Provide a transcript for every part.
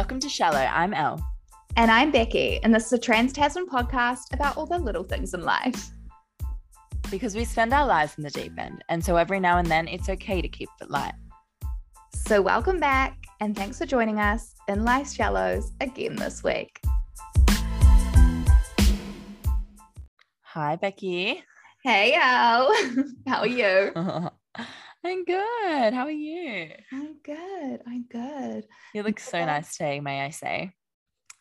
Welcome to Shallow. I'm Elle. And I'm Becky, and this is a Trans Tasman podcast about all the little things in life. Because we spend our lives in the deep end, and so every now and then it's okay to keep it light. So, welcome back, and thanks for joining us in Life's Shallows again this week. Hi, Becky. Hey, Elle. How are you? I'm good. How are you? I'm good. I'm good. You look so nice today, may I say.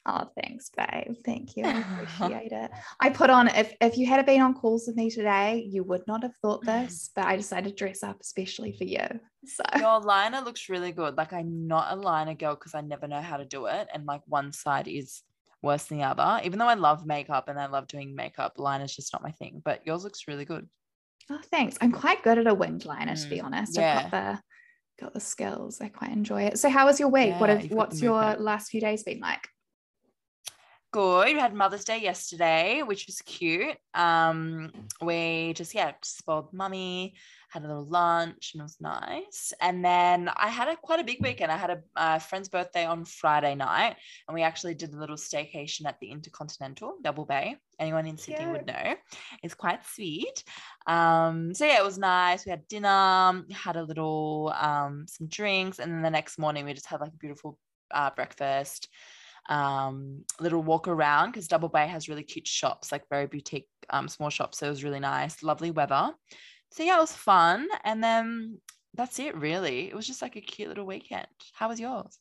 Oh, thanks, babe. Thank you. I appreciate it. I put on if if you had been on calls with me today, you would not have thought this, but I decided to dress up especially for you. So your liner looks really good. Like I'm not a liner girl because I never know how to do it, and like one side is worse than the other. Even though I love makeup and I love doing makeup, liner's just not my thing. But yours looks really good. Oh, thanks. I'm quite good at a winged liner, mm. to be mm, honest. Yeah. I've got the got the skills. I quite enjoy it. So how was your week? Yeah, what have, what's your last few days been like? Good. We had Mother's Day yesterday, which was cute. Um, we just yeah, just spoiled mummy, had a little lunch, and it was nice. And then I had a quite a big weekend. I had a, a friend's birthday on Friday night, and we actually did a little staycation at the Intercontinental Double Bay. Anyone in Sydney would know. It's quite sweet. Um, so yeah, it was nice. We had dinner, had a little um, some drinks, and then the next morning we just had like a beautiful uh, breakfast um, little walk around because Double Bay has really cute shops, like very boutique um, small shops. So it was really nice, lovely weather. So yeah, it was fun. And then that's it, really. It was just like a cute little weekend. How was yours?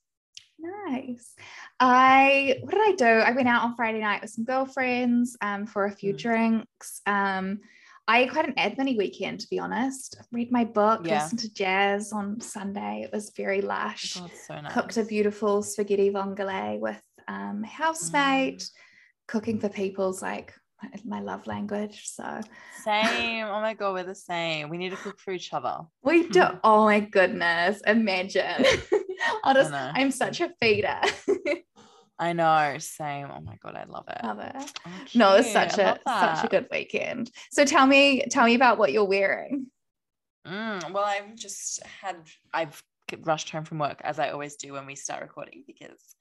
Nice. I what did I do? I went out on Friday night with some girlfriends um, for a few mm. drinks. Um, I had quite an admin weekend, to be honest. Read my book, yeah. listened to jazz on Sunday. It was very lush. Oh, so nice. Cooked a beautiful spaghetti vongole with um, housemate, mm. cooking for people's like my love language. So same. Oh my god, we're the same. We need to cook for each other. We do. oh my goodness, imagine. I'll just. I'm such a feeder. I know, same. Oh my god, I love it. Love it. Oh, no, it's such a such a good weekend. So tell me, tell me about what you're wearing. Mm, well, I've just had I've rushed home from work as I always do when we start recording because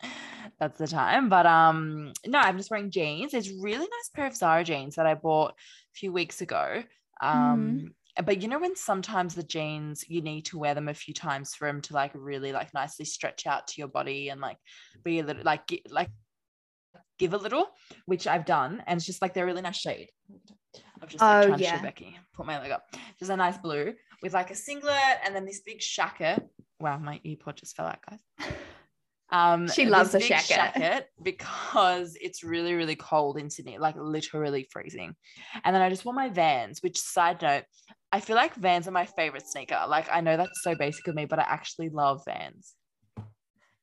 that's the time. But um no, I'm just wearing jeans. It's really nice pair of Zara jeans that I bought a few weeks ago. Um mm. But you know when sometimes the jeans you need to wear them a few times for them to like really like nicely stretch out to your body and like be a little like like give a little, which I've done, and it's just like they're really nice shade. I've just like, oh, trying yeah. to show Becky, put my leg up. Just a nice blue with like a singlet and then this big jacket wow, my earpod just fell out, guys. Um, she loves a jacket. jacket because it's really, really cold in Sydney, like literally freezing. And then I just wore my Vans, which side note, I feel like Vans are my favorite sneaker. Like I know that's so basic of me, but I actually love Vans.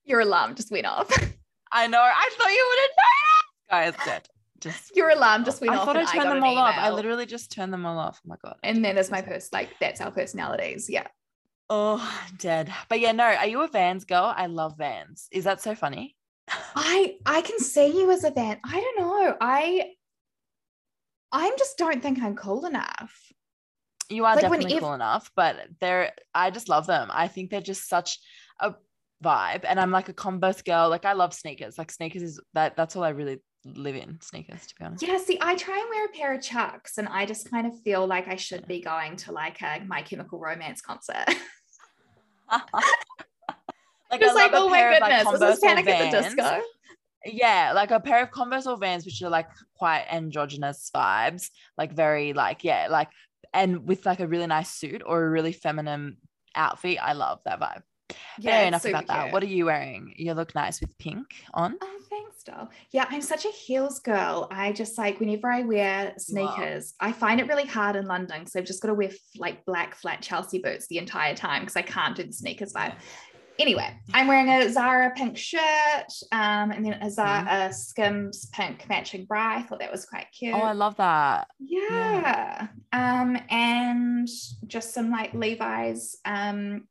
Your alarm just went off. I know. I thought you wouldn't know that. Guys, dead. Just your alarm just went I off. I thought I turned them all email. off. I literally just turned them all off. Oh my god. And then there's my post. Like that's our personalities. Yeah. Oh, dead. But yeah, no. Are you a Vans girl? I love Vans. Is that so funny? I I can see you as a Van. I don't know. I I just don't think I'm cool enough. You are like definitely cool enough, but they're I just love them. I think they're just such a vibe. And I'm like a Converse girl. Like I love sneakers. Like sneakers is that that's all I really live in sneakers to be honest. Yeah, see, I try and wear a pair of chucks and I just kind of feel like I should be going to like a My Chemical Romance concert. like just like, oh my goodness, like this Panic at the Disco? Yeah, like a pair of Converse or Vans, which are like quite androgynous vibes, like very like yeah, like and with like a really nice suit or a really feminine outfit. I love that vibe. Yeah, enough about cute. that. What are you wearing? You look nice with pink on. Oh, Yeah, I'm such a heels girl. I just like whenever I wear sneakers, wow. I find it really hard in London because I've just got to wear like black flat Chelsea boots the entire time because I can't do the sneakers vibe. Anyway, I'm wearing a Zara pink shirt, um, and then a Zara mm. a Skims pink matching bra. I thought that was quite cute. Oh, I love that. Yeah. yeah. Um, and just some like Levi's um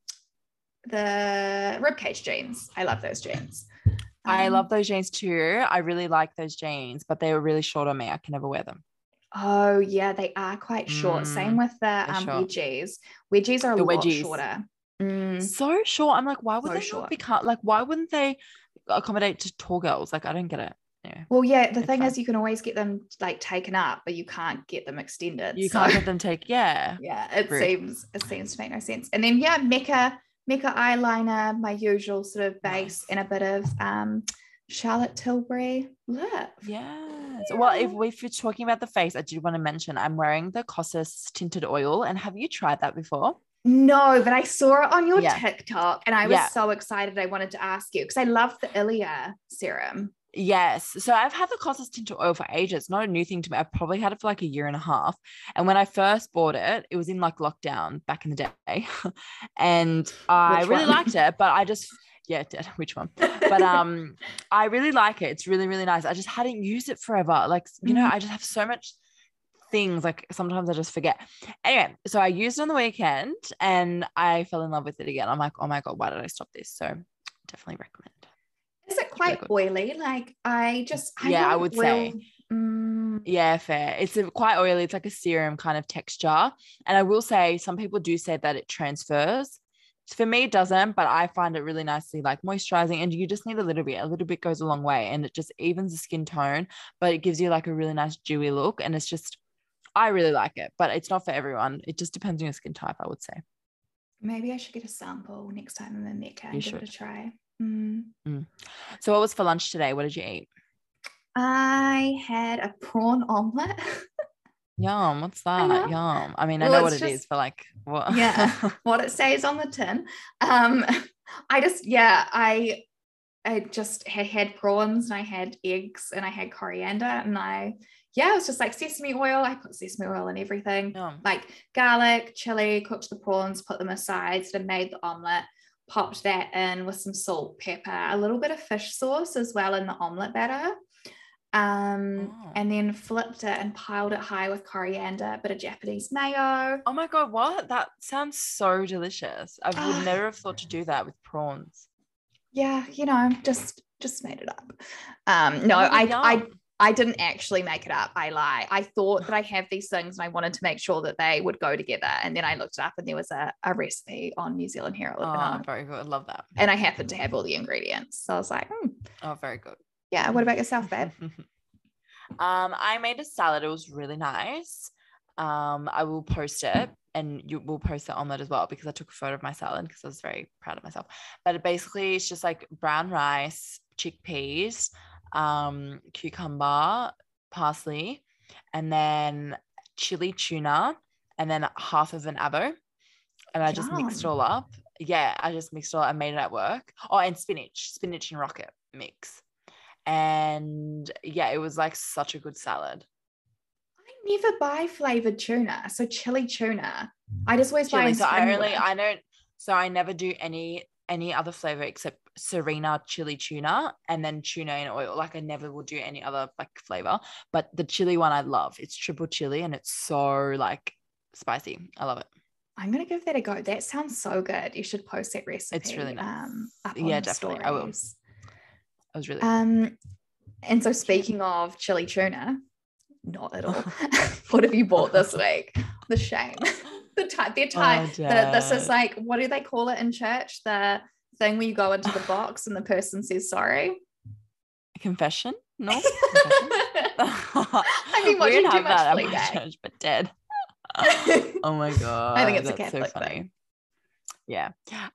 the ribcage jeans. I love those jeans. I um, love those jeans too. I really like those jeans, but they were really short on me. I can never wear them. Oh yeah, they are quite short. Mm, Same with the um, wedgies. Wedgies are a the lot wedgies. shorter. Mm. So short. I'm like, why would so they short. not be cut? Like, why wouldn't they accommodate to tall girls? Like, I don't get it. Anyway, Well, yeah, the thing fine. is, you can always get them like taken up, but you can't get them extended. you so- can't get them take. Yeah. yeah, it Rude. seems it seems to make no sense. And then yeah, Mecca Mecca eyeliner, my usual sort of base, Nice. and a bit of um Charlotte Tilbury lip. Yes. Well, if, we- if you're talking about the face, I did want to mention I'm wearing the Kosas tinted oil. And have you tried that before? No, but I saw it on your Yeah. TikTok, and I was Yeah. so excited. I wanted to ask you because I love the Ilia serum. Yes. So I've had the Kosas tinted oil for ages. It's not a new thing to me. I've probably had it for like a year and a half. And when I first bought it, it was in like lockdown back in the day. and I Which really one? liked it, but I just yeah, it did. Which one? But um I really like it. It's really, really nice. I just hadn't used it forever. Like, you know, Mhm. I just have so much things like sometimes I just forget. Anyway, so I used it on the weekend and I fell in love with it again. I'm like, oh my God, why did I stop this? So definitely recommend. Is it quite oily? Like I just I Yeah, I would say. Mm, Yeah, fair. It's a, quite oily. It's like a serum kind of texture. And I will say, some people do say that it transfers. For me, it doesn't, but I find it really nicely like moisturizing. And you just need a little bit. A little bit goes a long way, and it just evens the skin tone, but it gives you like a really nice dewy look. And it's just, I really like it, but it's not for everyone. It just depends on your skin type, I would say. maybe I should get a sample next time I'm in Mecca You and give it a try. Mm. So, what was for lunch today? What did you eat? I had a prawn omelet. Yum. What's that? know. Yum. I mean, I know what it is, just- but like, what? Yeah. what it says on the tin. Um, I just yeah, I I just had, had prawns and I had eggs and I had coriander and I yeah, it was just like sesame oil. I put sesame oil in everything. Yum. Like garlic, chili, cooked the prawns, put them aside, sort of made the omelette, popped that in with some salt, pepper, a little bit of fish sauce as well in the omelette batter. Um, Oh. and then flipped it and piled it high with coriander, a bit of Japanese mayo. Oh my god, what? That sounds so delicious. I Ah. would never have thought to do that with prawns. yeah you know just just made it up um no Oh, i yum. i didn't actually make it up i lie i thought that i have these things and i wanted to make sure that they would go together and then i looked it up and there was a, a recipe on new zealand herald Oh, I- very good. I love that. and i happened to have all the ingredients so i was like hmm, Oh, very good. yeah what about yourself babe um, I made a salad. It was really nice. Um, I will post it and you will post it on that as well because I took a photo of my salad because I was very proud of myself. But it basically it's just like brown rice, chickpeas, um, cucumber, parsley, and then chili tuna, and then half of an avo. And I just mixed it all up. Yeah, I just mixed it all. I made it at work. Oh, and spinach, spinach and rocket mix. And yeah, it was like such a good salad. i never buy flavored tuna so chili tuna i just always buy Chili. in So I only I don't so I never do any any other flavor except Sirena chili tuna and then tuna in oil. Like I never will do any other like flavor. But the chili one I love. It's triple chili and it's so like spicy. I love it. i'm gonna give that a go that sounds so good you should post that recipe It's really nice. um up Yeah, definitely. I will. stories. It was really Um, and so speaking of chili tuna, not at all. what have you bought this week? The shame. the type, their type. Oh, the, this is like, what do they call it in church? The thing where you go into the box and the person says sorry. A confession. No. Confession? I've been We watching don't too have much that at my Fleabag. church, but dead. oh my god. I think it's a Catholic so thing. funny. Yeah.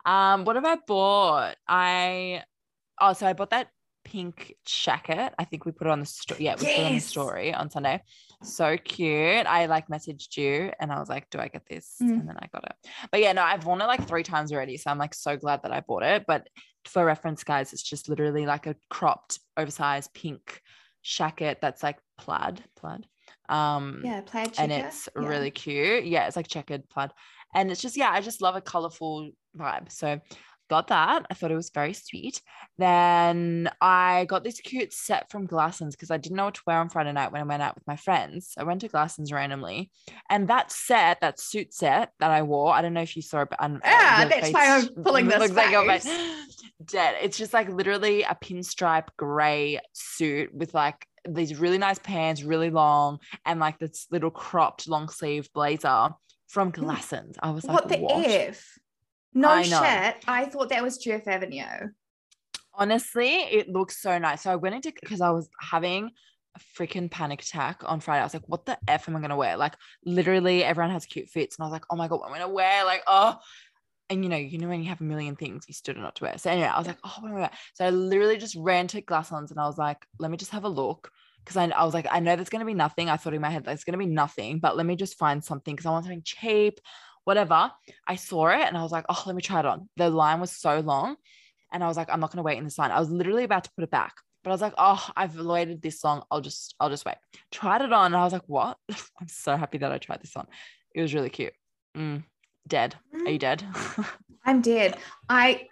Um, what have I bought? I oh, so I bought that pink jacket. I think we put it on the story. Yeah, we put it on the story on Sunday. So cute. I like messaged you and I was like, do I get this? Mm. And then I got it. But yeah, no, I've worn it like three times already. So I'm like so glad that I bought it. But for reference, guys, it's just literally like a cropped, oversized pink jacket that's like plaid, plaid. Um yeah, plaid and it's Yeah. really cute. Yeah, it's like checkered plaid. And it's just, yeah, I just love a colorful vibe. So got that. I thought it was very sweet. Then I got this cute set from Glassons because I didn't know what to wear on Friday night when I went out with my friends. I went to Glassons randomly. And that set, that suit set that I wore, I don't know if you saw it, but um, Ah, your that's why I'm pulling this looks face. face. Dead. It's just like literally a pinstripe gray suit with like these really nice pants, really long, and like this little cropped long sleeve blazer from Glassons. I was like, what the what? F? No I shit. I thought that was Jeff Avenue. Honestly, it looks so nice. So I went into because I was having a freaking panic attack on Friday. I was like, what the F am I gonna wear? Like literally everyone has cute fits. And I was like, oh my God, what am I gonna wear? Like, oh, and you know, you know when you have a million things, you still not know to wear. So anyway, I was like, oh, what am I wear? So I literally just ran to Glassons and I was like, let me just have a look. Cause I, I was like, I know there's gonna be nothing. I thought in my head there's gonna be nothing, but let me just find something because I want something cheap, whatever. I saw it and I was like, oh, let me try it on. The line was so long. And I was like, I'm not gonna wait in this line. I was literally about to put it back. But I was like, oh, I've waited this long. I'll just, I'll just wait. Tried it on. And I was like, what? I'm so happy that I tried this on. It was really cute. Mm, dead. Are you dead? I'm dead. I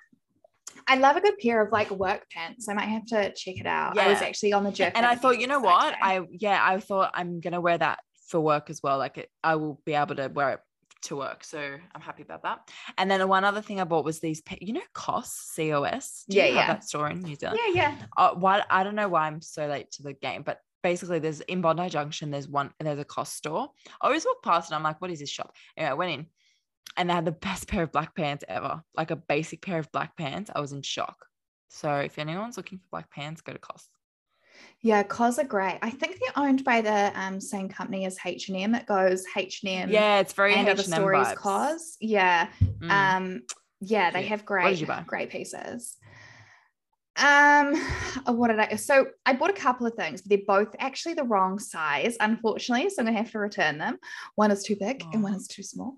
I love a good pair of like work pants. I might have to check it out. Yeah. I was actually on the gym. and I thought, you know what? I yeah, I thought I'm gonna wear that for work as well. Like it, I will be able to wear it to work. So I'm happy about that. And then one other thing I bought was these, you know, COS, COS. Do you Yeah, have yeah. that store in New Zealand? Yeah, yeah. uh, why I don't know why I'm so late to the game, but basically there's in Bondi Junction, there's one there's a COS store. I always walk past and I'm like, what is this shop? Anyway, I went in and they had the best pair of black pants ever. Like a basic pair of black pants. I was in shock. So if anyone's looking for black pants, go to COS. Yeah, COS are great. I think they're owned by the um, same company as H and M. It goes H and M. Yeah, it's very and H&M other stories. vibes. COS. Yeah. Mm. Um. Yeah, they Cute. have great, did you buy? great pieces. Um, oh, what did I? So I bought a couple of things, but they're both actually the wrong size, unfortunately. So I'm gonna have to return them. One is too big and one is too small.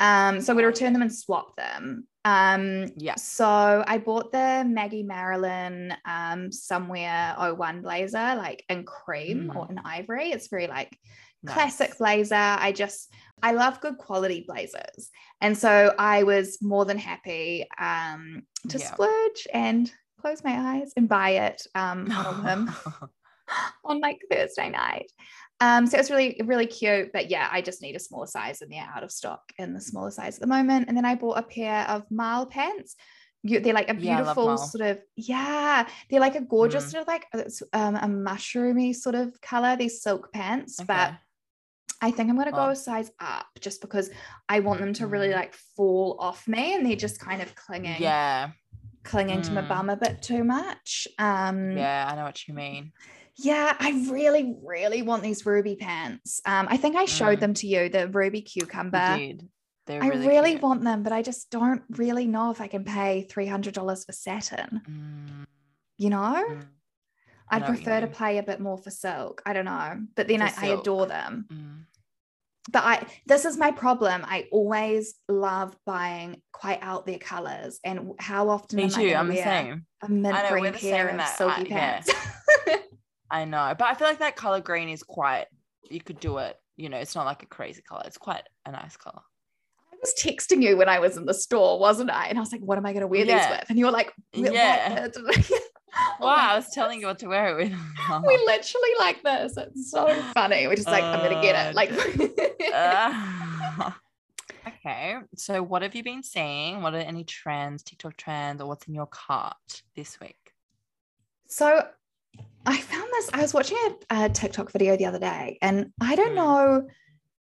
Um, so I'm gonna return them and swap them. Um, yeah. so I bought the Maggie Marilyn um somewhere 01 blazer, like in cream Mm. or in ivory. It's very like Nice. classic blazer. I just I love good quality blazers. And so I was more than happy um to Yeah. splurge and close my eyes and buy it um on a whim on like Thursday night. Um, so it's really, really cute. But yeah, I just need a smaller size and they're out of stock in the smaller size at the moment. And then I bought a pair of mile pants. You, they're like a Yeah, beautiful Marle. sort of yeah they're like a gorgeous Mm. sort of like um, a mushroomy sort of color these silk pants but I think I'm gonna go Wow. a size up just because I want them to really Mm. like fall off me and they're just kind of clinging yeah. clinging to my Mm. bum a bit too much. Um Yeah, I know what you mean. Yeah, I really, really want these ruby pants. Um, I think I showed Mm. them to you, the ruby cucumber. I really, cute. want them, but I just don't really know if I can pay three hundred dollars for satin. Mm, You know, mm, I I'd prefer to pay a bit more for silk. I don't know, but then I, I adore them. mm. But I this is my problem. I always love buying quite out there colors, and how often Me am I too. gonna I'm the same. a mint green pair of silky I- yeah. I know, but I feel like that color green is quite. You could do it. You know, it's not like a crazy color. It's quite a nice color. I was texting you when I was in the store, wasn't I? And I was like, what am I going to wear Yeah. these with? And you were like, Yeah. Oh Wow, I was goodness. telling you what to wear it with. We literally like this. It's so funny. We're just like, I'm going to get Uh, it. Like, Uh, okay, so what have you been seeing? What are any trends, TikTok trends, or what's in your cart this week? so I found this. I was watching a, a TikTok video the other day, and I don't Mm. know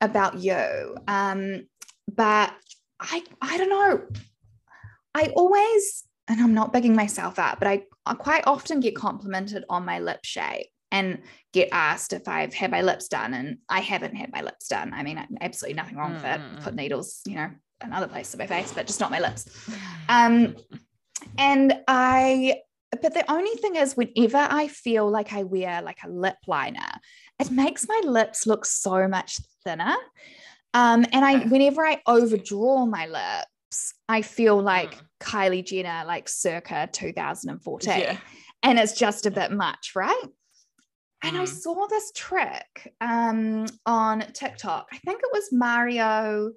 about you, um, but I I don't know. I always, and I'm not bigging myself up, but I, I quite often get complimented on my lip shape and get asked if I've had my lips done, and I haven't had my lips done. I mean, absolutely nothing wrong with it. Mm, mm, Put needles, you know, another place places of my face, but just not my lips. Um, and I, but the only thing is, whenever I feel like I wear like a lip liner, it makes my lips look so much thinner. Um, and I, whenever I overdraw my lips, I feel like Mm. Kylie Jenner, like circa 2014. yeah. And it's just a bit much, right? And I Mm. saw this trick um, on TikTok. I think it was Mario,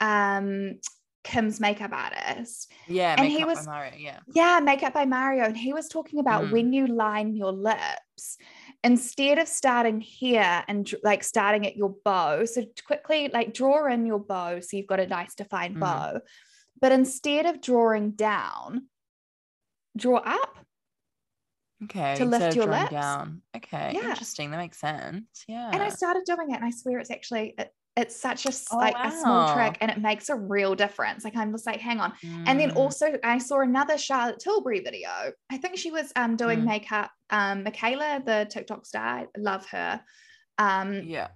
um, Kim's makeup artist. Yeah, And he was- Mario, yeah. Yeah, Makeup by Mario. And he was talking about Mm. when you line your lips, instead of starting here and like starting at your bow, so quickly like draw in your bow so you've got a nice defined Mm. bow. But instead of drawing down, draw up. Okay. To lift your lips. Down. Okay. Yeah. Interesting. That makes sense. Yeah. And I started doing it, and I swear it's actually it, it's such a Oh, like a small trick and it makes a real difference. Like I'm just like, hang on. And then Mm. also I saw another Charlotte Tilbury video. I think she was um doing Mm. makeup. Um Mikayla, the TikTok star, I love her. Um yeah.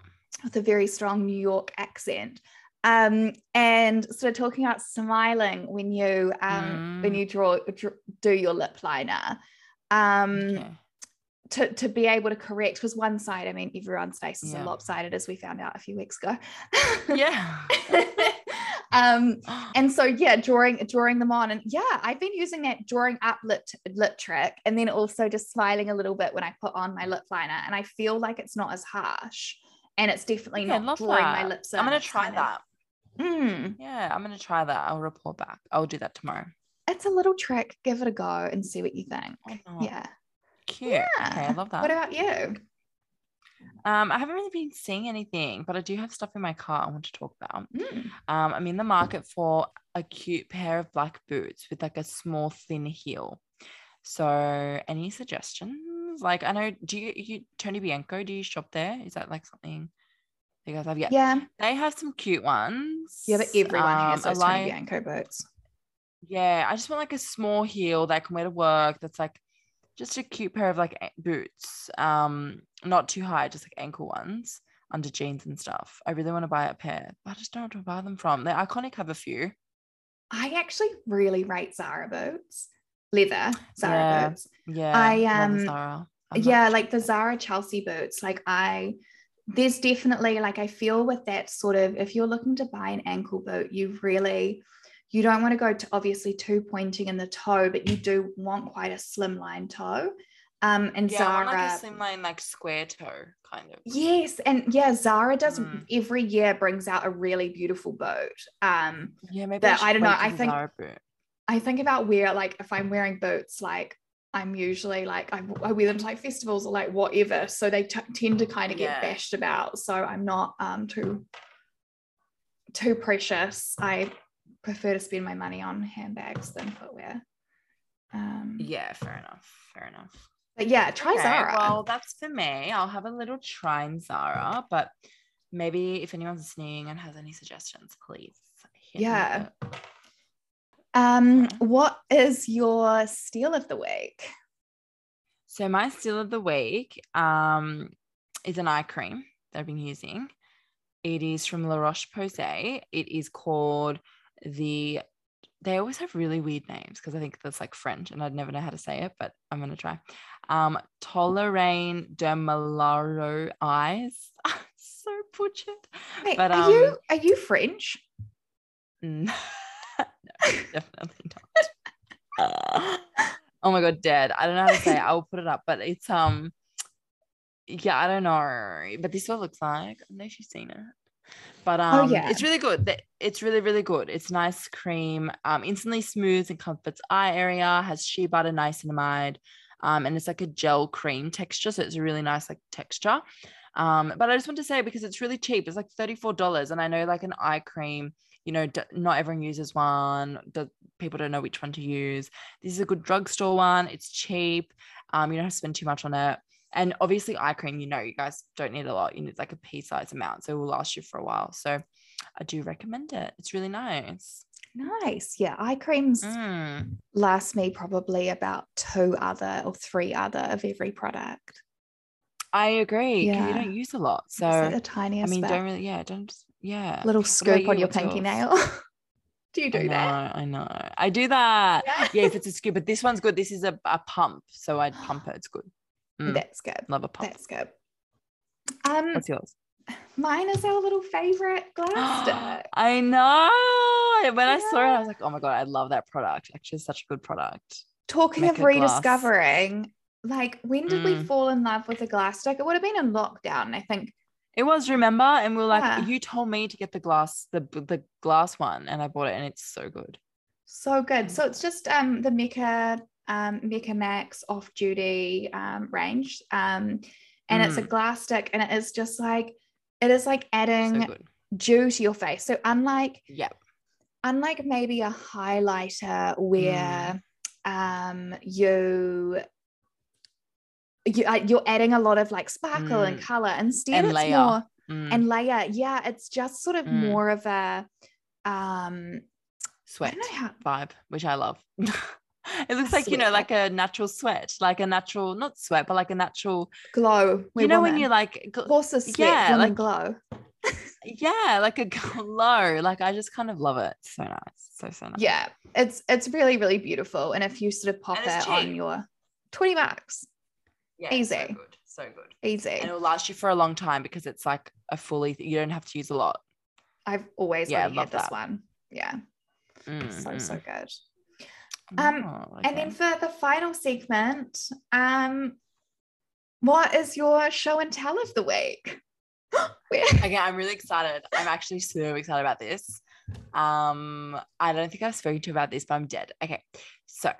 with a very strong New York accent. Um, and sort of talking about smiling when you um when Mm. you draw, dr- do your lip liner. Um Okay. To, to be able to correct because one side, I mean, everyone's faces Yeah. are lopsided as we found out a few weeks ago. Yeah. um and so yeah drawing drawing them on and yeah i've been using that drawing up lip lip trick and then also just smiling a little bit when i put on my lip liner and i feel like it's not as harsh and it's definitely Yeah, not drawing my that. lips I'm gonna try kind of- that. Mm, Yeah, I'm gonna try that. I'll report back. I'll do that tomorrow. it's a little trick give it a go and see what you think Why not? yeah Cute. Okay, I love that. what about you Um, I haven't really been seeing anything, but I do have stuff in my car I want to talk about. Mm, Um, I'm in the market for a cute pair of black boots with like a small thin heel. So, any suggestions? Like, I know, do you, you Tony Bianco? Do you shop there? Is that like something you guys have? Yeah, yeah they have some cute ones. yeah but everyone has Um, I those Tony Bianco boots Yeah, I just want like a small heel that I can wear to work. That's like just a cute pair of like boots. Um, not too high, just like ankle ones under jeans and stuff. I really want to buy a pair, but I just don't know where to buy them from. They're iconic. Have a few. i actually really rate zara boots leather zara Yeah. boots Yeah, I, um, Zara. I'm yeah like the zara chelsea boots like i there's definitely like i feel with that sort of if you're looking to buy an ankle boot you really you don't want to go to obviously too pointing in the toe but you do want quite a slimline toe um and Yeah, I zara like a slimline, like square toe kind of. yes and yeah zara does Mm. every year brings out a really beautiful boot um Yeah, maybe that- should I don't know, I think-. I think about where like if I'm wearing boots, like I'm usually like I, I wear them to like festivals or like whatever, so they t- tend to kind of get Yeah. bashed about. So I'm not um too too precious. I prefer to spend my money on handbags than footwear. Um, Yeah, fair enough. Fair enough. but yeah, try Okay, Zara. Well, that's for me. I'll have a little try in Zara, but maybe if anyone's listening and has any suggestions, please. hit Yeah. um, okay. what is your steal of the week? So my steal of the week um, is an eye cream that I've been using. It is from La Roche Posay. It is called the. They always have really weird names because I think that's like French, and I'd never know how to say it, but I'm gonna try. Um, Toleraine de Malaro eyes. so butchered. Wait, But, are you um, are you French? no, definitely not. oh my god, dead. I don't know how to say it. I'll put it up, but it's um yeah, I don't know. But this is what it looks like. I don't know if you've seen it. But um Oh, yeah. it's really good. It's really, really good. It's nice cream, um, instantly smooths and comforts eye area, has shea butter niacinamide, um, and it's like a gel cream texture. So it's a really nice like texture. Um, but I just want to say because it's really cheap, it's like $34. And I know like an eye cream, you know, d- not everyone uses one. The people don't know which one to use. This is a good drugstore one. It's cheap. Um, you don't have to spend too much on it. And obviously, eye cream, you know, you guys don't need a lot. You need like a pea size amount. So it will last you for a while. So I do recommend it. It's really nice. Nice. Yeah, eye creams Mm. last me probably about two other or three other of every product. I agree. Yeah. You don't use a lot. Like So, the I mean, bit. don't really, yeah, don't, yeah. little scoop you? on your pinky nail. do you I do know, that? I know. I do that. Yeah. Yeah, if it's a scoop, but this one's good. This is a, a pump. So I'd pump it. It's good. Mm, That's good. Love a pump. That's good. Um, What's yours? mine is our little favorite glass stick. I know. When I saw it, I was like, oh my God, I love that product. Actually, it's such a good product. Talking of Mecca glass. rediscovering, like when did we Mm. fall in love with a glass stick? It would have been in lockdown, I think. It was, remember? And we were like, Yeah. you told me to get the glass, the the glass one, and I bought it, and it's so good. So good. So it's just um the Mecca um Mecca Max off duty um range. Um and it's a Mm. glass stick and it is just like it is like adding good. dew to your face. So unlike Yep. unlike maybe a highlighter where um you you uh, you're adding a lot of like sparkle and Mm. color instead And it's layer. more Mm. and layer. Yeah, it's just sort of Mm. more of a um sweat how vibe, which I love. it looks like, you know, like a natural sweat, like a natural, not sweat, but like a natural, glow. you know, when you're like, gl- horses sweat, yeah, like- glow. yeah, like a glow. Like I just kind of love it. So nice. So, so nice. Yeah, it's it's really really beautiful. And if you sort of pop it on your twenty bucks, Yeah, So Easy. good. So good. easy. And it'll last you for a long time because it's like a fully, you don't have to use a lot. I've always Yeah, love this one. Yeah, Mm, so mm. so good. Um, Oh, And then for the final segment, um, what is your show and tell of the week? Okay, I'm really excited. I'm actually so excited about this. Um, I don't think I've spoken to you about this, but I'm dead. Okay, so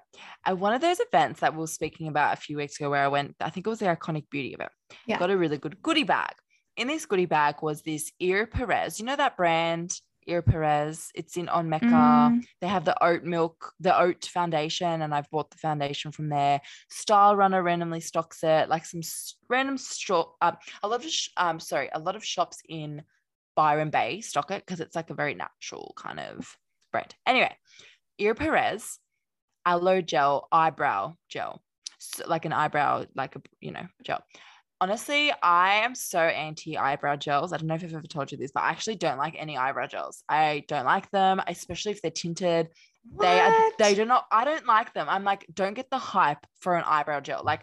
at one of those events that we were speaking about a few weeks ago, where I went, I think it was the Iconic Beauty event. Yeah. Got a really good goodie bag. In this goodie bag was this Ere Perez. You know that brand, Ere Perez? It's in on Mecca. Mm, They have the oat milk, the oat foundation, and I've bought the foundation from there. Style Runner randomly stocks it, like some random shop. Um, a lot of sh- um, sorry, a lot of shops in Byron Bay stock it because it's like a very natural kind of brand. Anyway, Ere Perez aloe gel eyebrow gel, so like an eyebrow, like a you know gel. Honestly, I am so anti eyebrow gels. I don't know if I've ever told you this, but I actually don't like any eyebrow gels. I don't like them, especially if they're tinted. They are, what? they do not. I don't like them. I'm like, don't get the hype for an eyebrow gel, like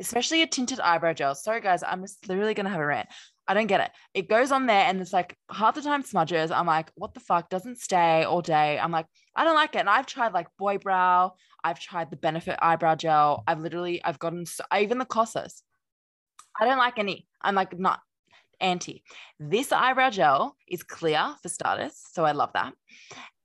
especially a tinted eyebrow gel. Sorry guys, I'm just literally gonna have a rant. I don't get it. It goes on there and it's like half the time smudges. I'm like, what the fuck? Doesn't stay all day. I'm like, I don't like it. And I've tried like boy brow. I've tried the Benefit eyebrow gel. I've literally, I've gotten so, even the Kosas. I don't like any. I'm like not anti. This eyebrow gel is clear for starters, so I love that.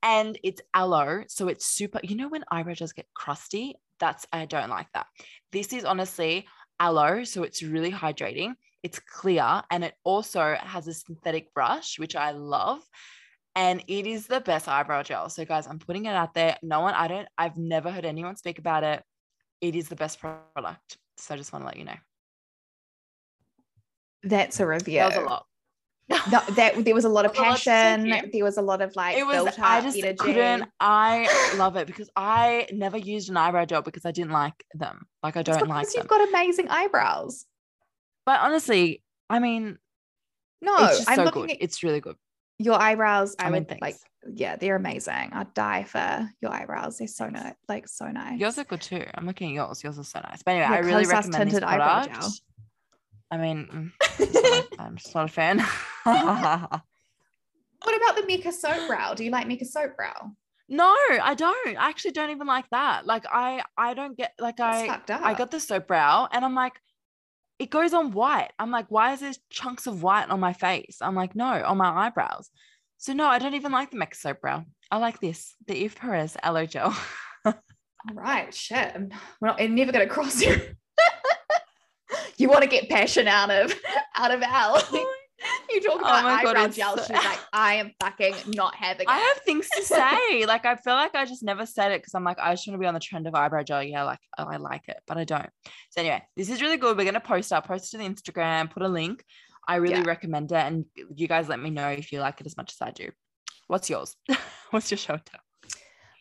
And it's aloe, so it's super. You know when eyebrow gels get crusty? That's I don't like that. This is honestly aloe, so it's really hydrating. It's clear and it also has a synthetic brush, which I love. And it is the best eyebrow gel. So, guys, I'm putting it out there. No one, I don't, I've never heard anyone speak about it. It is the best product. So, I just want to let you know. That's a review. That was a lot. No, that there was a lot of That was a lot to take passion. There was a lot of like it was i just energy. couldn't i love it because i never used an eyebrow gel because i didn't like them like i don't because like Them. you've got amazing eyebrows. but honestly i mean No, it's I'm so looking good it's really good your eyebrows. I, I mean, would thanks. like, yeah, they're amazing. I'd die for your eyebrows. They're so nice, like so nice. yours are good too i'm looking at yours yours are so nice but anyway Your i really recommend this tinted eyebrow product gel. I mean mm, i'm just not a fan What about the Mika soap brow? Do you like Mika soap brow? no i don't i actually don't even like that like i i don't get like That's i. I got the soap brow and I'm like, it goes on white. I'm like, why is there chunks of white on my face? I'm like, no, on my eyebrows. So no, I don't even like the Mex soap brow. I like this, the Ere Perez aloe gel. All right, shit. Not, I'm never gonna cross you. You want to get passion out of out of Elle. Oh you talk Oh about my eyebrow it's gel. so- She's like, I am fucking not having it. I have things to say. like I feel like I just never said it because I'm like, I just want to be on the trend of eyebrow gel. Yeah, like oh, I like it, but I don't. So anyway, this is really good. We're gonna post up, post it to the Instagram, put a link. I really Yeah. recommend it. And you guys let me know if you like it as much as I do. What's yours? What's your show tell?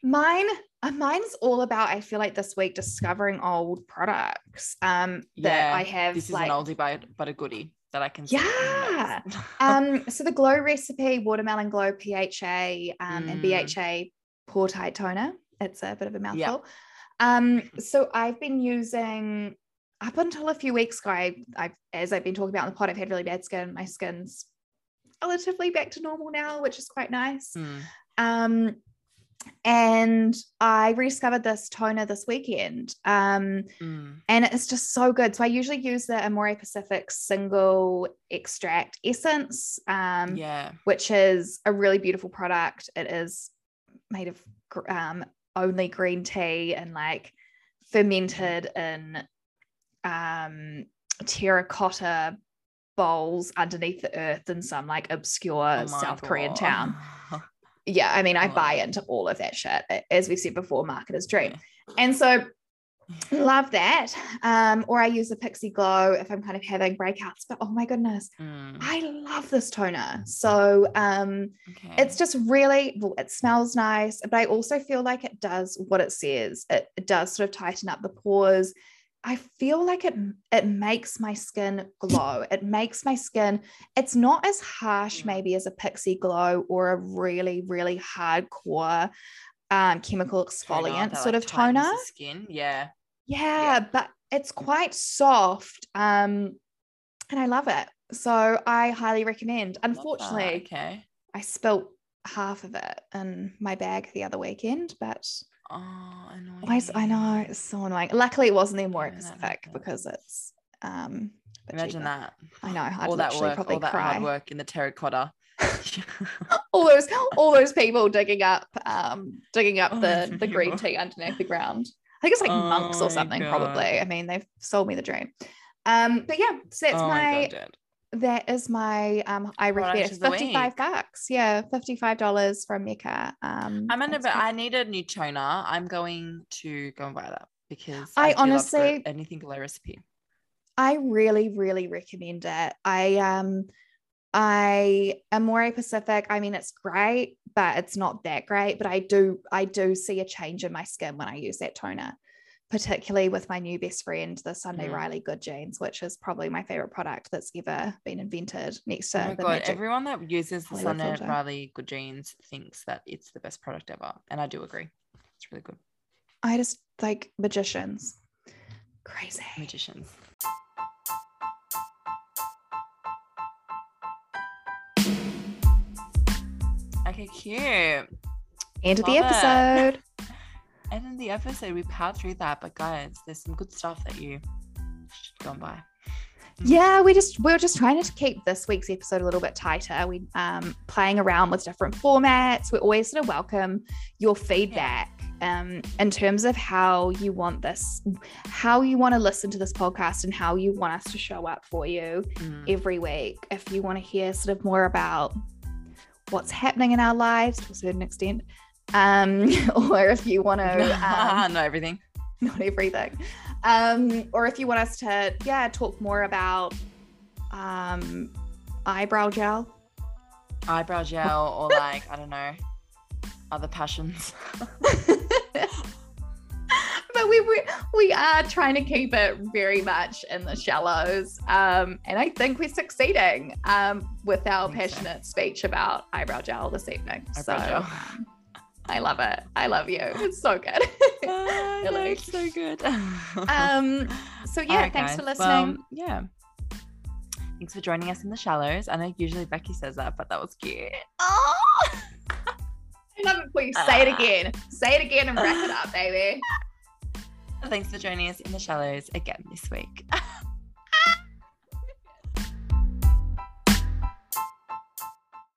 Mine, uh, mine's all about. I feel like this week discovering old products. Um, that Yeah, I have This is like an oldie but, but a goodie that I can see in the Yeah. um, so the Glow recipe, watermelon glow, PHA, um, and Mm. BHA pore tight toner. It's a bit of a mouthful. Yeah. Um, so I've been using up until a few weeks ago. I, I've, as I've been talking about in the pod, I've had really bad skin. My skin's relatively back to normal now, which is quite nice. Mm. Um, and I rediscovered this toner this weekend. Um, Mm. and it's just so good. So I usually use the Amore Pacific single extract essence, um, Yeah. which is a really beautiful product. It is made of um, only green tea and like fermented in um, terracotta bowls underneath the earth in some like obscure Oh South Korean town. Yeah, I mean, I Oh. buy into all of that shit. As we've said before, marketer's dream. And so Love that. Um, or I use the Pixi Glow if I'm kind of having breakouts. But oh my goodness, Mm, I love this toner. So um, okay. it's just really well, it smells nice, but I also feel like it does what it says. It, it does sort of tighten up the pores. I feel like it it makes my skin glow. It makes my skin. It's not as harsh Mm. maybe as a Pixi Glow or a really really hardcore um, chemical exfoliant that, sort like, of toner. skin. Yeah. Yeah, but it's quite soft. Um, and I love it. So I highly recommend. Unfortunately, Okay. I spilt half of it in my bag the other weekend, but Oh, annoying. why is, I know it's so annoying. Luckily, it wasn't the more Yeah, Pacific because it's um Imagine cheaper. that. I know. I'd all that work, all that cry. hard work in the terracotta. all those all those people digging up um digging up Oh, the the green tea underneath the ground. I think it's like monks Oh or something, probably. I mean, they've sold me the dream. Um, but yeah, so that's oh my, my. That is my um I recommend Product of the 55 week. bucks. Yeah, 55 dollars from Mecca. Um I'm gonna. it's But good. I need a new toner. I'm going to go and buy that because I love honestly- anything glow recipe. I really, really recommend it. I um I am Amore Pacific. I mean, it's great, but it's not that great. But I do, I do see a change in my skin when I use that toner, particularly with my new best friend, the Sunday Mm. Riley Good Genes, which is probably my favorite product that's ever been invented next to Oh the god! magic. Everyone that uses the Sunnet filter. Riley Good Genes thinks that it's the best product ever, and I do agree. It's really good. I just like magicians. Crazy. Magicians. Okay, cute. End of the Love it. episode. And in the episode, we powered through that, but guys, there's some good stuff that you should go and buy. yeah we just we are just trying to keep this week's episode a little bit tighter we um playing around with different formats we always sort of welcome your feedback um in terms of how you want this how you want to listen to this podcast and how you want us to show up for you Mm. every week if you want to hear sort of more about what's happening in our lives to a certain extent um or if you want to um, Not everything. not everything. Um, or if you want us to, yeah, talk more about um, eyebrow gel. Eyebrow gel or like, I don't know, other passions. but we, we we are trying to keep it very much in the shallows, um, and I think we're succeeding um, with our think so. passionate speech about eyebrow gel this evening. Eyebrow so gel. I love it. I love you. It's so good. Ah, no, it's so good. um, so yeah, Alright, thanks for listening. Well, yeah. Thanks for joining us in the shallows. I know usually Becky says that, but that was cute. Oh, I love it. Please say it Ah. again. Say it again and wrap it up, baby. Thanks for joining us in the shallows again this week.